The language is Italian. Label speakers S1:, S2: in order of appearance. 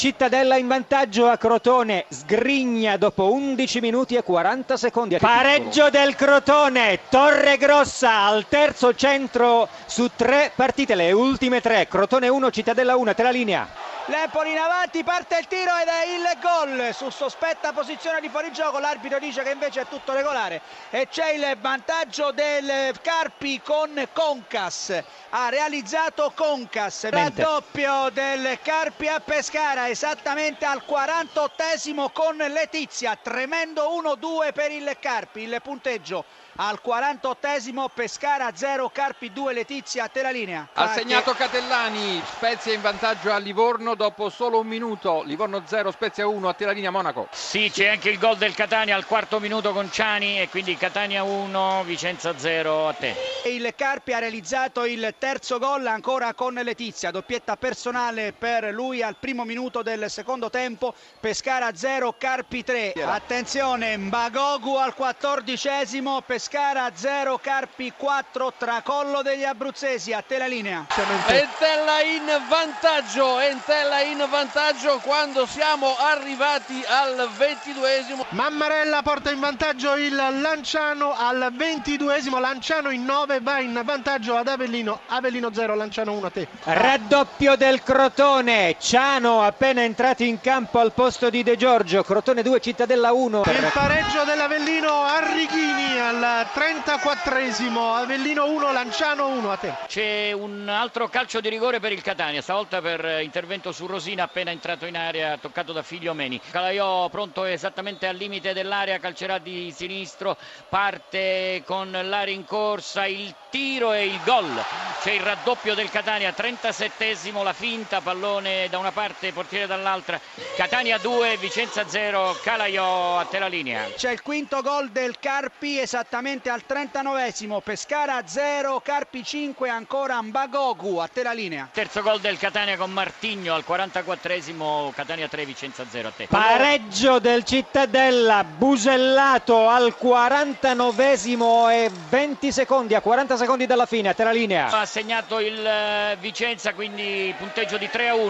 S1: Cittadella in vantaggio a Crotone, sgrigna dopo 11 minuti e 40 secondi. Pareggio del Crotone, Torre Grossa al terzo centro su tre partite, le ultime tre, Crotone 1, Cittadella 1, te la linea.
S2: L'Empoli in avanti, parte il tiro ed è il gol. Su sospetta posizione di fuorigioco, l'arbitro dice che invece è tutto regolare. E c'è il vantaggio del Carpi con Concas, ha realizzato Concas, raddoppio del Carpi a Pescara esattamente al 48esimo con Letizia, tremendo 1-2 per il Carpi, il punteggio al 48esimo Pescara 0 Carpi 2 Letizia a te la linea.
S3: Ha segnato Catellani Spezia in vantaggio a Livorno dopo solo un minuto. Livorno 0 Spezia 1 a te la linea Monaco.
S4: Sì c'è anche il gol del Catania al quarto minuto con Ciani e quindi Catania 1 Vicenza 0 a te.
S2: Il Carpi ha realizzato il terzo gol ancora con Letizia doppietta personale per lui al primo minuto del secondo tempo. Pescara 0 Carpi 3 attenzione Mbagogu al quattordicesimo Pescara Pescara 0, Carpi 4, tracollo degli abruzzesi, a te la linea.
S3: Entella in vantaggio, Entella in vantaggio quando siamo arrivati al ventiduesimo.
S5: Mammarella porta in vantaggio il Lanciano al ventiduesimo, Lanciano in 9 va in vantaggio ad Avellino, Avellino 0, Lanciano 1 a te.
S1: Raddoppio del Crotone, Ciano appena entrato in campo al posto di De Giorgio, Crotone 2, Cittadella 1.
S5: Il pareggio dell'Avellino Arrighini al 34esimo, Avellino 1, Lanciano 1 a te.
S4: C'è un altro calcio di rigore per il Catania, stavolta per intervento su Rosina appena entrato in area, toccato da Figlio Meni. Calaiò pronto esattamente al limite dell'area, calcerà di sinistro, parte con l'area in corsa, il tiro e il gol. C'è il raddoppio del Catania, 37esimo, la finta, pallone da una parte, portiere dall'altra. Catania 2, Vicenza 0, Calaiò a te la linea.
S2: C'è il quinto gol del Carpi esattamente al 39esimo, Pescara 0, Carpi 5, ancora Mbagogu, a te la linea.
S4: Terzo gol del Catania con Martigno al 44esimo, Catania 3, Vicenza 0 a te.
S1: Pareggio del Cittadella, Busellato al 49esimo e 20 secondi, a 40 secondi dalla fine, a te la linea.
S4: Ha segnato il Vicenza, quindi punteggio di 3 a 1.